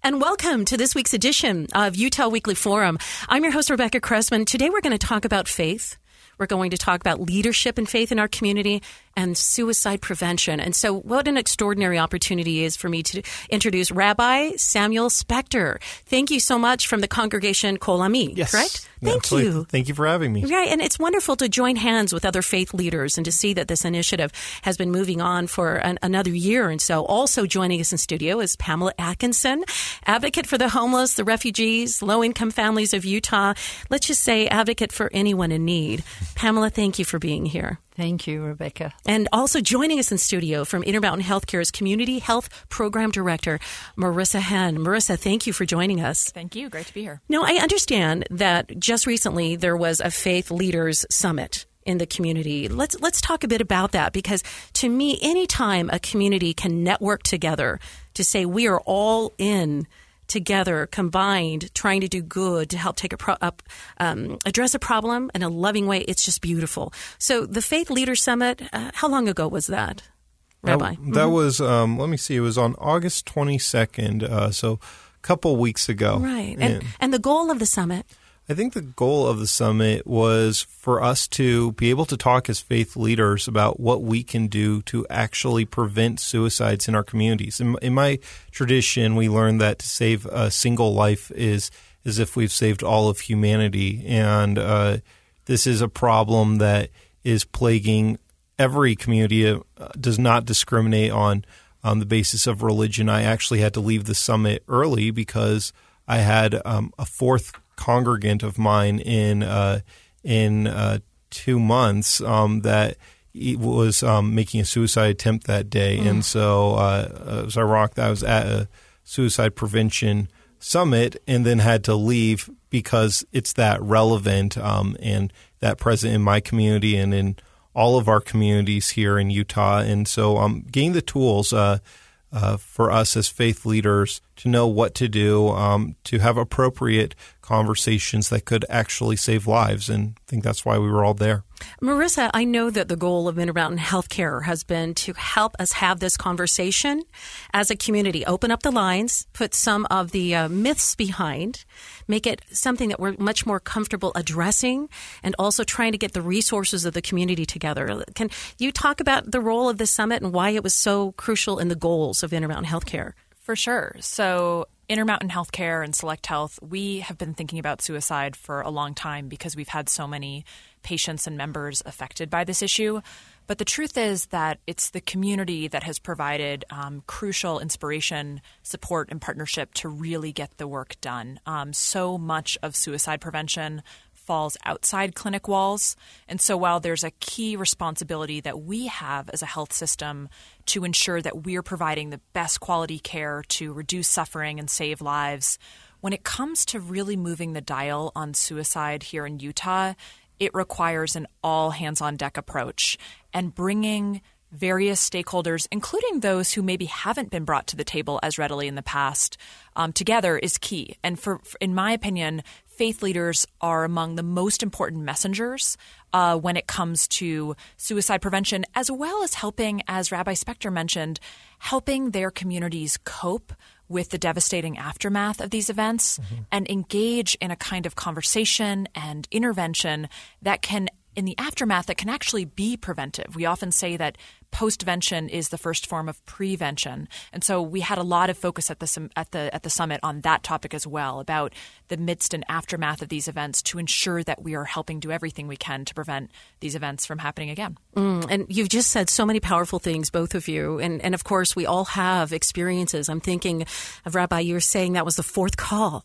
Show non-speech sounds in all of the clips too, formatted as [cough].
And welcome to this week's edition of Utah Weekly Forum. I'm your host, Rebecca Cressman. Today we're going to talk about faith. We're going to talk about leadership and faith in our community and suicide prevention. And so, what an extraordinary opportunity is for me to introduce Rabbi Samuel Spector. Thank you so much from the congregation Kol Ami, yes. correct? Thank Absolutely. you. Thank you for having me. Right, and it's wonderful to join hands with other faith leaders and to see that this initiative has been moving on for an, another year. And so, also joining us in studio is Pamela Atkinson, advocate for the homeless, the refugees, low income families of Utah. Let's just say advocate for anyone in need. Pamela, thank you for being here. Thank you, Rebecca. And also joining us in studio from Intermountain Healthcare's Community Health Program Director, Marissa Henn. Marissa, thank you for joining us. Thank you. Great to be here. Now, I understand that just recently there was a Faith Leaders Summit in the community. Let's let's talk a bit about that because to me, anytime a community can network together to say we are all in together, combined, trying to do good to help take a pro- up, um, address a problem in a loving way. It's just beautiful. So the Faith Leader Summit, uh, how long ago was that, Rabbi? That, that mm-hmm. was, um, let me see, it was on August 22nd, uh, so a couple weeks ago. Right. And, and the goal of the summit? I think the goal of the summit was for us to be able to talk as faith leaders about what we can do to actually prevent suicides in our communities. In, in my tradition, we learned that to save a single life is as if we've saved all of humanity, and uh, this is a problem that is plaguing every community. It uh, does not discriminate on on the basis of religion. I actually had to leave the summit early because I had um, a fourth congregant of mine in uh, in uh, two months um, that was um, making a suicide attempt that day, mm. and so uh, it was that I was at a suicide prevention summit and then had to leave because it's that relevant um, and that present in my community and in all of our communities here in Utah, and so um, getting the tools. Uh, uh, for us as faith leaders to know what to do, um, to have appropriate conversations that could actually save lives. And I think that's why we were all there. Marissa, I know that the goal of Intermountain Healthcare has been to help us have this conversation as a community, open up the lines, put some of the uh, myths behind, make it something that we're much more comfortable addressing, and also trying to get the resources of the community together. Can you talk about the role of the summit and why it was so crucial in the goals of Intermountain Healthcare? For sure. So, Intermountain Healthcare and Select Health, we have been thinking about suicide for a long time because we've had so many patients and members affected by this issue. But the truth is that it's the community that has provided um, crucial inspiration, support, and partnership to really get the work done. Um, so much of suicide prevention falls outside clinic walls. And so while there's a key responsibility that we have as a health system to ensure that we're providing the best quality care to reduce suffering and save lives, when it comes to really moving the dial on suicide here in Utah, it requires an all hands on deck approach and bringing various stakeholders, including those who maybe haven't been brought to the table as readily in the past, um, together is key. And for, in my opinion, faith leaders are among the most important messengers uh, when it comes to suicide prevention, as well as helping, as Rabbi Spector mentioned, helping their communities cope with the devastating aftermath of these events mm-hmm. and engage in a kind of conversation and intervention that can in the aftermath that can actually be preventive. We often say that postvention is the first form of prevention, and so we had a lot of focus at the at the at the summit on that topic as well about the midst and aftermath of these events to ensure that we are helping do everything we can to prevent these events from happening again. Mm, and you've just said so many powerful things, both of you, and and of course we all have experiences. I'm thinking of Rabbi, you were saying that was the fourth call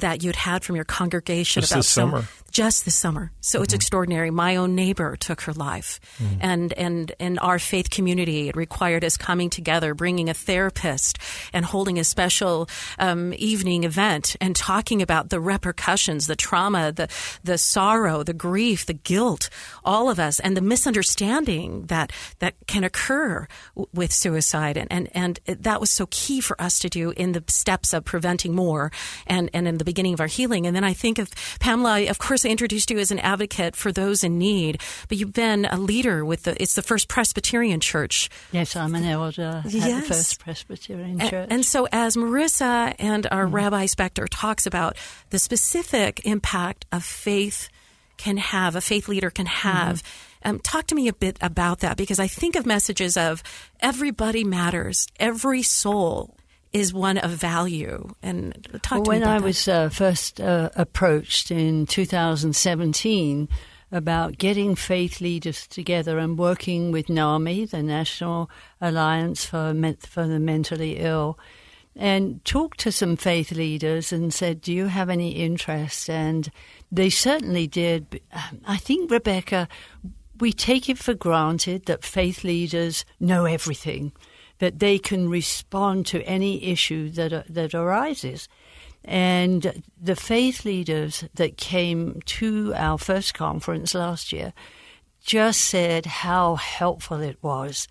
that you'd had from your congregation just about this summer. just this summer. So it's extraordinary. My own neighbor took her life. And, and in our faith community, it required us coming together, bringing a therapist and holding a special um, evening event and talking about the repercussions, the trauma, the, the sorrow, the grief, the guilt, all of us, and the misunderstanding that, that can occur w- with suicide. And, and, and that was so key for us to do in the steps of preventing more and, and in the beginning of our healing. And then I think of Pamela, of course, I introduced you as an advocate for those in need, but you've been a leader with the, it's the First Presbyterian Church. Yes, I'm an elder at the First Presbyterian Church. And so, as Marissa and our Rabbi Spector talks about the specific impact of faith can have, a faith leader can have, um, talk to me a bit about that because I think of messages of everybody matters, every soul is one of value. And talk Well, to when I that. was uh, first uh, approached in 2017 about getting faith leaders together and working with NAMI, the National Alliance for, for the Mentally Ill, and talked to some faith leaders and said, Do you have any interest? And they certainly did. Um, I think, Rebecca, we take it for granted that faith leaders know everything, that they can respond to any issue that, uh, that arises. And the faith leaders that came to our first conference last year just said how helpful it was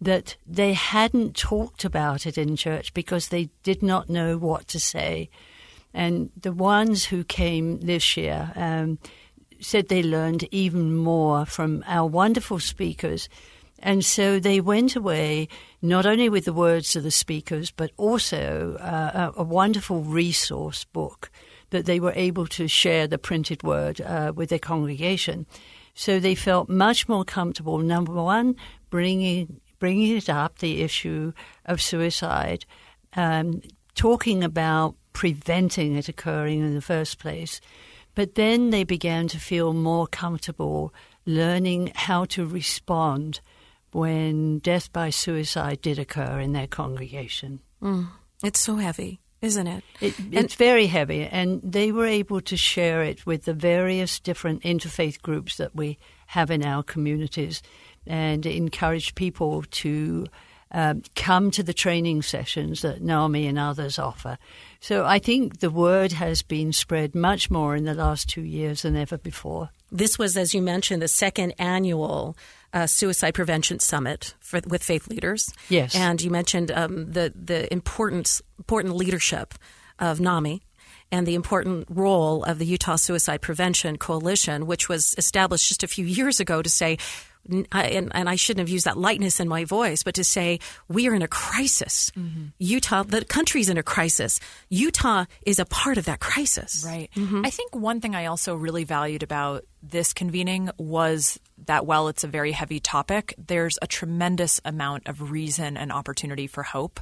that they hadn't talked about it in church because they did not know what to say. And the ones who came this year um, said they learned even more from our wonderful speakers. And so they went away not only with the words of the speakers, but also uh, a, a wonderful resource book that they were able to share the printed word uh, with their congregation. So they felt much more comfortable. Number one, bringing bringing it up the issue of suicide, um, talking about preventing it occurring in the first place. But then they began to feel more comfortable learning how to respond when death by suicide did occur in their congregation. it's so heavy, isn't it? It, it's very heavy, and they were able to share it with the various different interfaith groups that we have in our communities and encourage people to um, come to the training sessions that NAMI and others offer. So I think the word has been spread much more in the last two years than ever before. This was, as you mentioned, the second annual uh, suicide prevention summit for, with faith leaders. Yes. and you mentioned um, the the importance important leadership of NAMI and the important role of the Utah Suicide Prevention Coalition, which was established just a few [laughs] years ago to say. And, and I shouldn't have used that lightness in my voice, but to say we are in a crisis. Utah, the country's in a crisis. Utah is a part of that crisis. Right. I think one thing I also really valued about this convening was that while it's a very heavy topic, there's a tremendous amount of reason and opportunity for hope.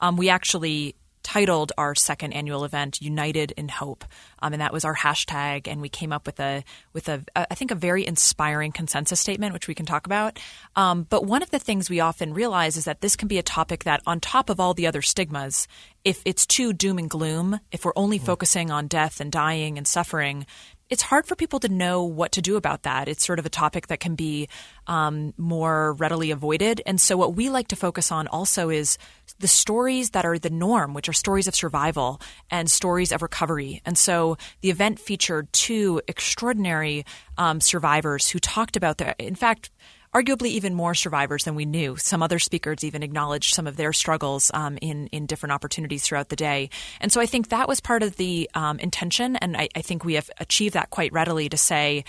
Um, we actually titled our second annual event "United in Hope," um, and that was our hashtag. And we came up with a with a I think a very inspiring consensus statement, which we can talk about. Um, but one of the things we often realize is that this can be a topic that, on top of all the other stigmas, if it's too doom and gloom, if we're only focusing on death and dying and suffering, it's hard for people to know what to do about that. It's sort of a topic that can be um, more readily avoided. And so, what we like to focus on also is the stories that are the norm, which are stories of survival and stories of recovery. And so, the event featured two extraordinary um, survivors who talked about their, in fact, arguably even more survivors than we knew. Some other speakers even acknowledged some of their struggles um, in in different opportunities throughout the day. And so I think that was part of the um, intention, and I, I think we have achieved that quite readily to say.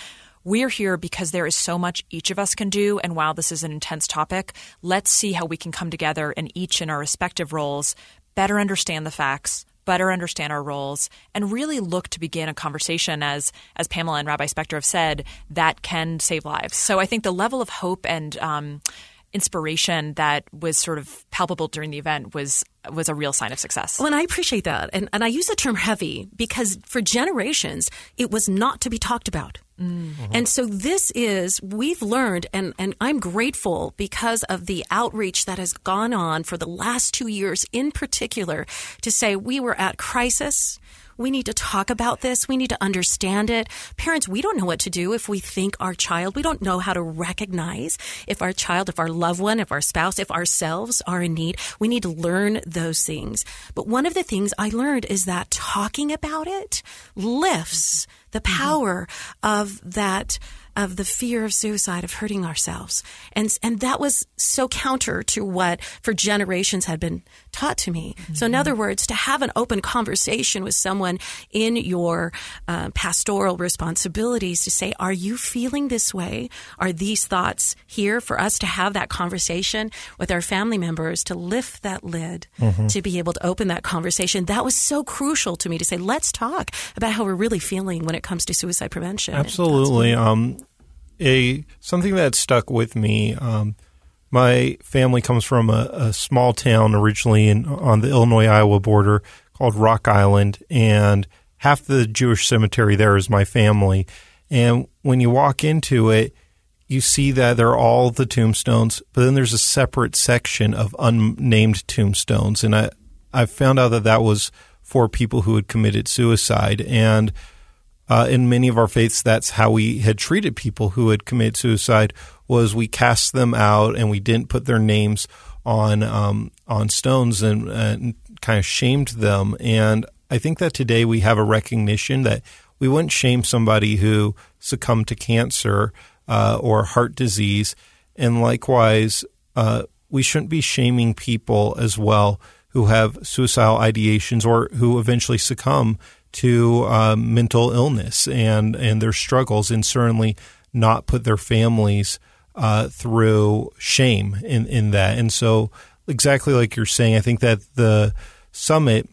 We're here because there is so much each of us can do. And while this is an intense topic, let's see how we can come together and each in our respective roles better understand the facts, better understand our roles, and really look to begin a conversation, as as Pamela and Rabbi Spector have said, that can save lives. So I think the level of hope and um, inspiration that was sort of palpable during the event was was a real sign of success. Well, and I appreciate that. And, and I use the term heavy because for generations, it was not to be talked about. Mm-hmm. And so this is, we've learned, and, and I'm grateful because of the outreach that has gone on for the last two years in particular to say we were at crisis. We need to talk about this. We need to understand it. Parents, we don't know what to do if we think our child, we don't know how to recognize if our child, if our loved one, if our spouse, if ourselves are in need. We need to learn those things. But one of the things I learned is that talking about it lifts the mm-hmm. power of that of the fear of suicide, of hurting ourselves. And, and that was so counter to what for generations had been taught to me. Mm-hmm. So in other words, to have an open conversation with someone in your uh, pastoral responsibilities to say, are you feeling this way? Are these thoughts here for us to have that conversation with our family members to lift that lid, mm-hmm. to be able to open that conversation? That was so crucial to me to say, let's talk about how we're really feeling when it comes to suicide prevention. Absolutely. Um, a something that stuck with me. Um, my family comes from a, a small town originally in, on the Illinois Iowa border called Rock Island, and half the Jewish cemetery there is my family. And when you walk into it, you see that there are all the tombstones, but then there's a separate section of unnamed tombstones. And I, I found out that that was for people who had committed suicide. And uh, in many of our faiths, that's how we had treated people who had committed suicide. Was we cast them out and we didn't put their names on um, on stones and, and kind of shamed them. And I think that today we have a recognition that we wouldn't shame somebody who succumbed to cancer uh, or heart disease, and likewise, uh, we shouldn't be shaming people as well who have suicidal ideations or who eventually succumb to uh, mental illness and and their struggles, and certainly not put their families uh, through shame in in that. And so, exactly like you're saying, I think that the summit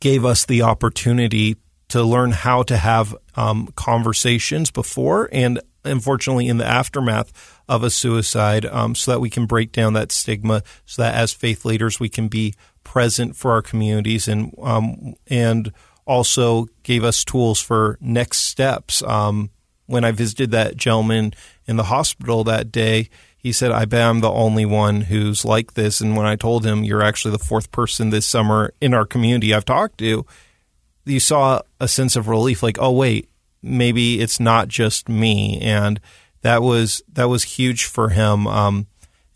gave us the opportunity to learn how to have um, conversations before and unfortunately in the aftermath of a suicide um, so that we can break down that stigma so that as faith leaders we can be present for our communities and um, and also gave us tools for next steps. Um, when I visited that gentleman in the hospital that day, he said, I bet I'm the only one who's like this. And when I told him, you're actually the fourth person this summer in our community I've talked to, you saw a sense of relief like, oh, wait, maybe it's not just me. And that was, that was huge for him. Um,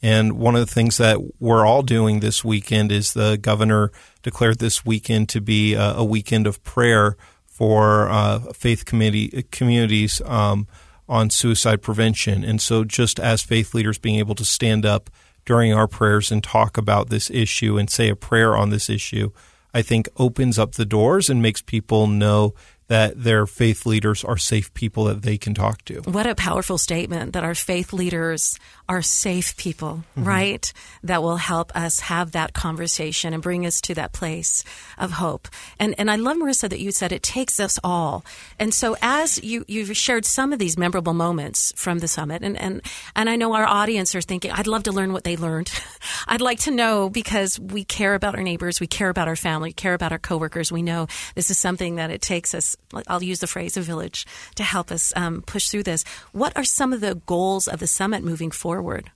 and one of the things that we're all doing this weekend is the governor declared this weekend to be a, a weekend of prayer for uh, faith committee communities um, on suicide prevention. And so, just as faith leaders being able to stand up during our prayers and talk about this issue and say a prayer on this issue, I think opens up the doors and makes people know that their faith leaders are safe people that they can talk to. What a powerful statement that our faith leaders are safe people, mm-hmm. right? That will help us have that conversation and bring us to that place of hope. And and I love Marissa that you said it takes us all. And so as you you've shared some of these memorable moments from the summit and and and I know our audience are thinking I'd love to learn what they learned. [laughs] I'd like to know because we care about our neighbors, we care about our family, we care about our coworkers. We know this is something that it takes us I'll use the phrase a village to help us um, push through this. What are some of the goals of the summit moving forward?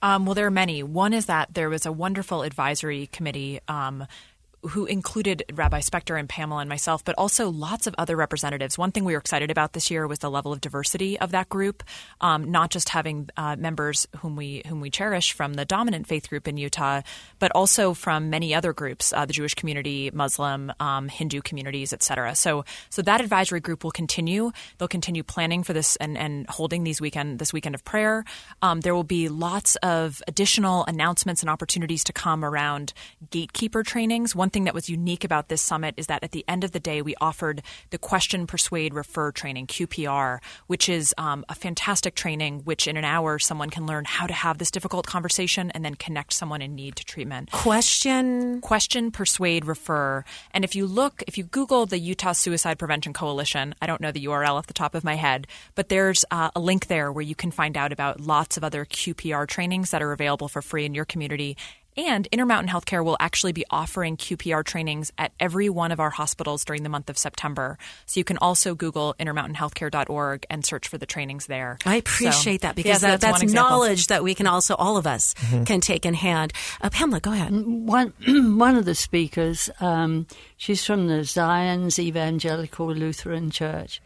Um, well, there are many. One is that there was a wonderful advisory committee um, who included Rabbi Spector and Pamela and myself, but also lots of other representatives. One thing we were excited about this year was the level of diversity of that group, um, not just having uh, members whom we whom we cherish from the dominant faith group in Utah, but also from many other groups, uh, the Jewish community, Muslim, um, Hindu communities, etc. So, so that advisory group will continue. They'll continue planning for this and, and holding these weekend this weekend of prayer. Um, there will be lots of additional announcements and opportunities to come around gatekeeper trainings. One thing that was unique about this summit is that at the end of the day, we offered the Question, Persuade, Refer training, QPR, which is um, a fantastic training, which in an hour someone can learn how to have this difficult conversation and then connect someone in need to treatment. Question, Question, Persuade, Refer. And if you look, if you Google the Utah Suicide Prevention Coalition, I don't know the URL off the top of my head, but there's uh, a link there where you can find out about lots of other QPR trainings that are available for free in your community And Intermountain Healthcare will actually be offering QPR trainings at every one of our hospitals during the month of September. So you can also Google intermountainhealthcare.org and search for the trainings there. I appreciate so, that because yeah, that, that's, that's knowledge that we can also, all of us, mm-hmm. can take in hand. Uh, Pamela, go ahead. One, [clears throat] one of the speakers, um, she's from the Zion's Evangelical Lutheran Church,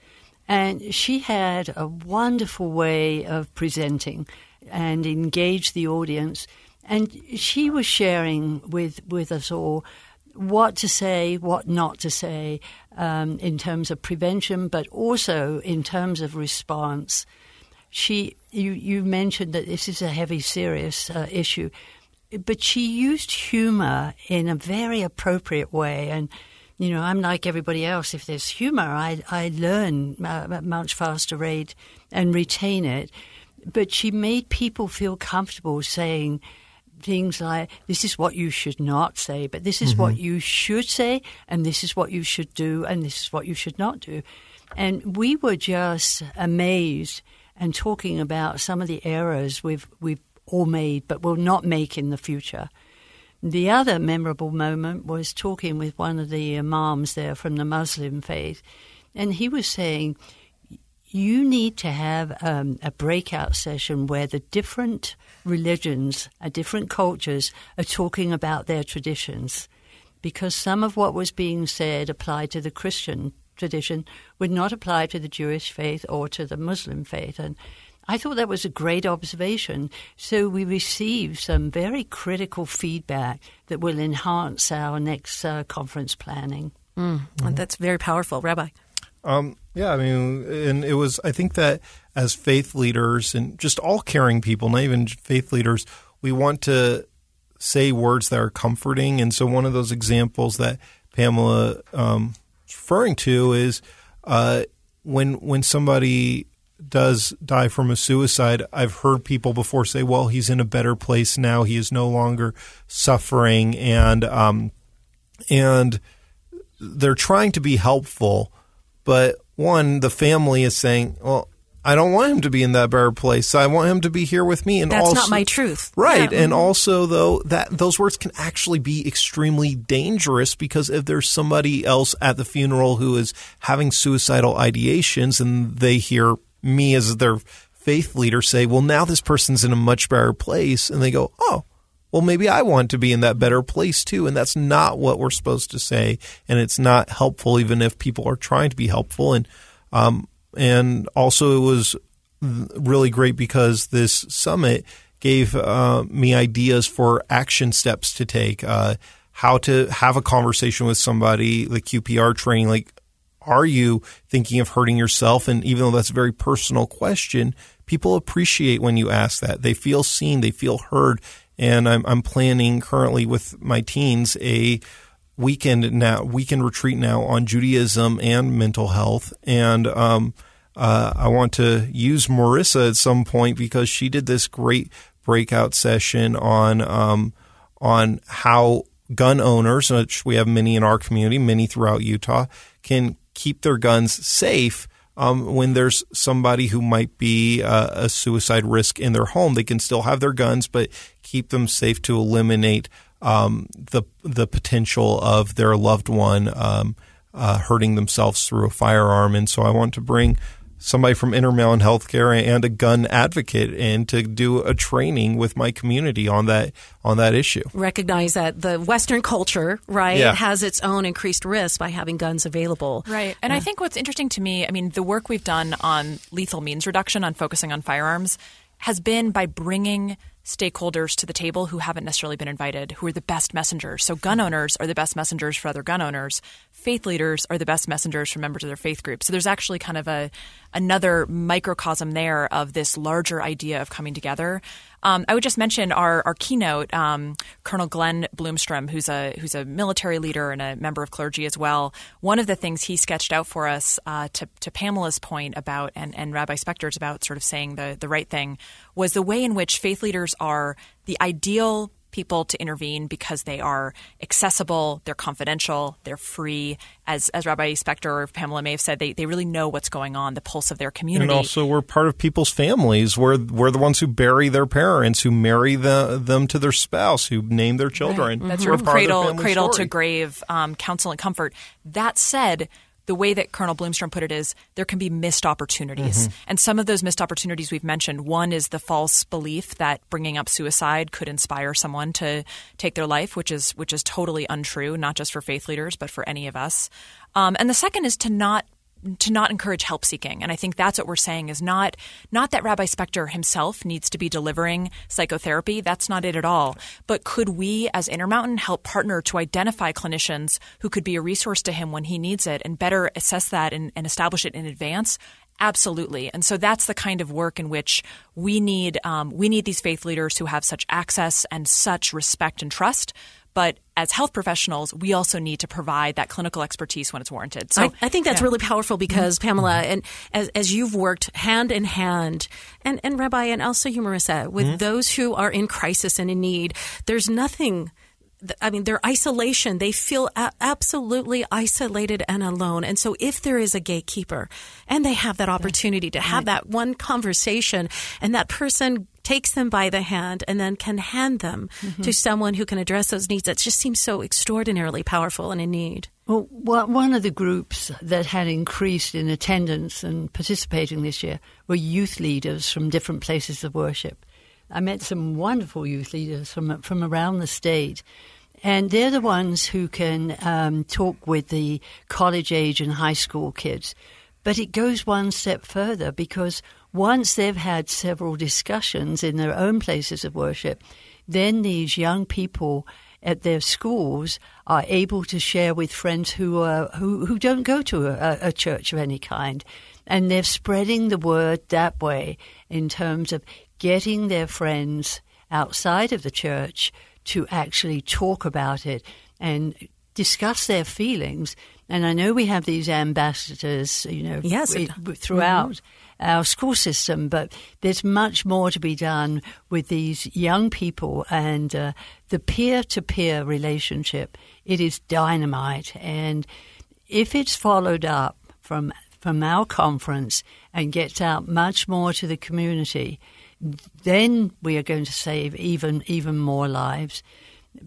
and she had a wonderful way of presenting and engage the audience and she was sharing with, with us all what to say, what not to say um, in terms of prevention, but also in terms of response. She, you, you mentioned that this is a heavy, serious uh, issue, but she used humor in a very appropriate way. And, you know, I'm like everybody else. If there's humor, I, I learn uh, much faster rate and retain it. But she made people feel comfortable saying, things like this is what you should not say, but this is mm-hmm. what you should say, and this is what you should do, and this is what you should not do. And we were just amazed and talking about some of the errors we've we've all made, but will not make in the future. The other memorable moment was talking with one of the imams there from the Muslim faith, and he was saying you need to have um, a breakout session where the different religions, uh, different cultures are talking about their traditions. Because some of what was being said applied to the Christian tradition would not apply to the Jewish faith or to the Muslim faith. And I thought that was a great observation. So we received some very critical feedback that will enhance our next uh, conference planning. Mm, mm-hmm. That's very powerful. Rabbi. Um, yeah, I mean, and it was, I think that as faith leaders and just all caring people, not even faith leaders, we want to say words that are comforting. And so one of those examples that Pamela um, is referring to is uh, when when somebody does die from a suicide, I've heard people before say, "Well, he's in a better place now. He is no longer suffering," and um, and they're trying to be helpful but one, the family is saying, well, I don't want him to be in that better place. I want him to be here with me. And that's also, not my truth, right? Yeah. And also, though, that those words can actually be extremely dangerous because if there's somebody else at the funeral who is having suicidal ideations, and they hear me as their faith leader say, "Well, now this person's in a much better place," and they go, "Oh, well, maybe I want to be in that better place too. And that's not what we're supposed to say. And it's not helpful, even if people are trying to be helpful. And, um, and also it was really great because this summit gave uh, me ideas for action steps to take, uh, how to have a conversation with somebody, the QPR training, like, are you thinking of hurting yourself? And even though that's a very personal question, people appreciate when you ask that. They feel seen, they feel heard, and I'm, I'm planning currently with my teens a weekend now weekend retreat now on Judaism and mental health, and um, uh, I want to use Marissa at some point because she did this great breakout session on um, on how gun owners, which we have many in our community, many throughout Utah, can keep their guns safe um, when there's somebody who might be uh, a suicide risk in their home. They can still have their guns, but keep them safe to eliminate um, the the potential of their loved one um, uh, hurting themselves through a firearm. And so I want to bring somebody from Intermountain Healthcare and a gun advocate in to do a training with my community on that on that issue. Recognize that the Western culture, right, yeah. has its own increased risk by having guns available. Right. And I think what's interesting to me, I mean, the work we've done on lethal means reduction, on focusing on firearms, has been by bringing stakeholders to the table who haven't necessarily been invited, who are the best messengers. So, gun owners are the best messengers for other gun owners. Faith leaders are the best messengers for members of their faith group. So, there's actually kind of a another microcosm there of this larger idea of coming together. Um, I would just mention our, our keynote, um, Colonel Glenn Bloomstrom, who's a who's a military leader and a member of clergy as well. One of the things he sketched out for us, uh, to, to Pamela's point about and, and Rabbi Spector's about sort of saying the the right thing, was the way in which faith leaders are the ideal people to intervene because they are accessible, they're confidential, they're free. As as Rabbi Spector or Pamela may have said, they, they really know what's going on, the pulse of their community. And also, we're part of people's families. We're we're the ones who bury their parents, who marry the, them to their spouse, who name their children. Right. That's We're of cradle cradle story. to grave um, counsel and comfort. That said, the way that Colonel Bloomstrom put it is there can be missed opportunities. Mm-hmm. And some of those missed opportunities we've mentioned. One is the false belief that bringing up suicide could inspire someone to take their life, which is which is totally untrue, not just for faith leaders, but for any of us. Um, and the second is to not to not encourage help seeking. And I think that's what we're saying is not not that Rabbi Spector himself needs to be delivering psychotherapy. That's not it at all. But could we as Intermountain help partner to identify clinicians who could be a resource to him when he needs it and better assess that and, and establish it in advance? Absolutely, and so that's the kind of work in which we need um, we need these faith leaders who have such access and such respect and trust. But as health professionals, we also need to provide that clinical expertise when it's warranted. So I, I think that's really powerful because mm-hmm. Pamela, mm-hmm. and as, as you've worked hand in hand, and, and Rabbi, and also you, Marissa, with mm-hmm. those who are in crisis and in need, there's nothing. I mean, their isolation, they feel absolutely isolated and alone. And so, if there is a gatekeeper and they have that opportunity to have that one conversation, and that person takes them by the hand and then can hand them to someone who can address those needs, that just seems so extraordinarily powerful and in need. Well, one of the groups that had increased in attendance and participating this year were youth leaders from different places of worship. I met some wonderful youth leaders from from around the state, and they're the ones who can um, talk with the college age and high school kids. But it goes one step further because once they've had several discussions in their own places of worship, then these young people at their schools are able to share with friends who are who, who don't go to a, a church of any kind, and they're spreading the word that way in terms of getting their friends outside of the church to actually talk about it and discuss their feelings. And I know we have these ambassadors, you know, Yes, it- throughout our school system, but there's much more to be done with these young people and uh, the peer to peer relationship. It is dynamite. And if it's followed up from, from our conference and gets out much more to the community, then we are going to save even, even more lives.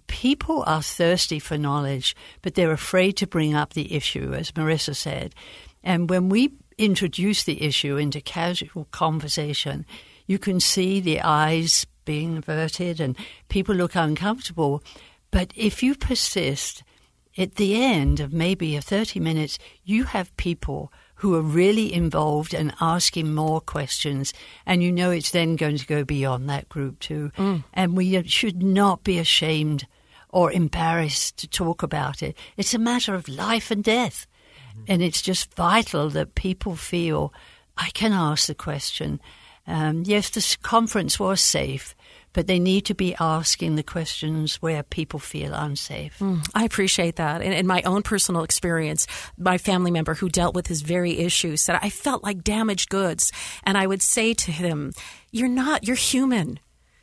People are thirsty for knowledge, but they're afraid to bring up the issue, as Marissa said. And when we introduce the issue into casual conversation, you can see the eyes being averted and people look uncomfortable. But if you persist, at the end of maybe a 30 minutes, you have people who are really involved and asking more questions. And you know it's then going to go beyond that group too. And we should not be ashamed or embarrassed to talk about it. It's a matter of life and death. And it's just vital that people feel I can ask the question. Um, yes, this conference was safe, but they need to be asking the questions where people feel unsafe. Mm, I appreciate that. And in my own personal experience, my family member who dealt with his very issue said, I felt like damaged goods. And I would say to him, You're not, you're human.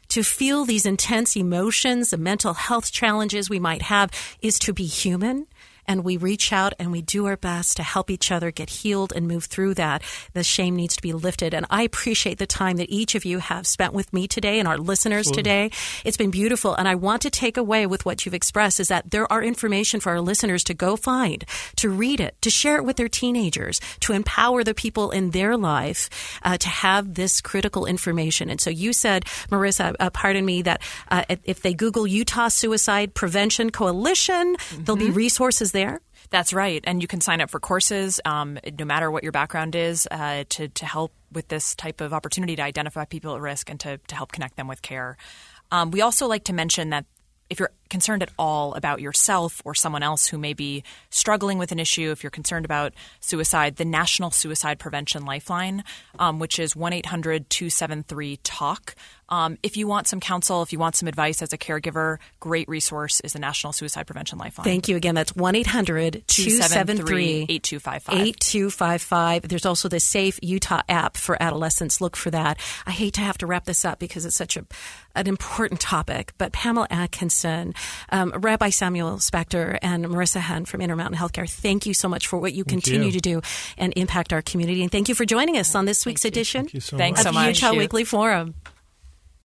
To feel these intense emotions, the mental health challenges we might have, is to be human. And we reach out and we do our best to help each other get healed and move through that. The shame needs to be lifted. And I appreciate the time that each of you have spent with me today and our listeners today. It's been beautiful. And I want to take away with what you've expressed is that there are information for our listeners to go find, to read it, to share it with their teenagers, to empower the people in their life uh, to have this critical information. And so you said, Marissa, uh, pardon me, that uh, if they Google Utah Suicide Prevention Coalition, there'll be resources there. That's right, and you can sign up for courses, um, no matter what your background is, uh, to to help with this type of opportunity to identify people at risk and to to help connect them with care. Um, we also like to mention that if you're concerned at all about yourself or someone else who may be struggling with an issue, if you're concerned about suicide, the National Suicide Prevention Lifeline, um, which is 1 800 273 TALK. Um, if you want some counsel, if you want some advice as a caregiver, great resource is the National Suicide Prevention Lifeline. Thank you again. That's 1 800 273 8255. 8255. There's also the Safe Utah app for adolescents. Look for that. I hate to have to wrap this up because it's such a, an important topic, but Pamela Atkinson, um, Rabbi Samuel Spector, and Marissa Henn from Intermountain Healthcare, thank you so much for what you Thank continue you. to do and impact our community. And thank you for joining us on this week's edition Thank you so Thanks much. so much. Utah Weekly Forum.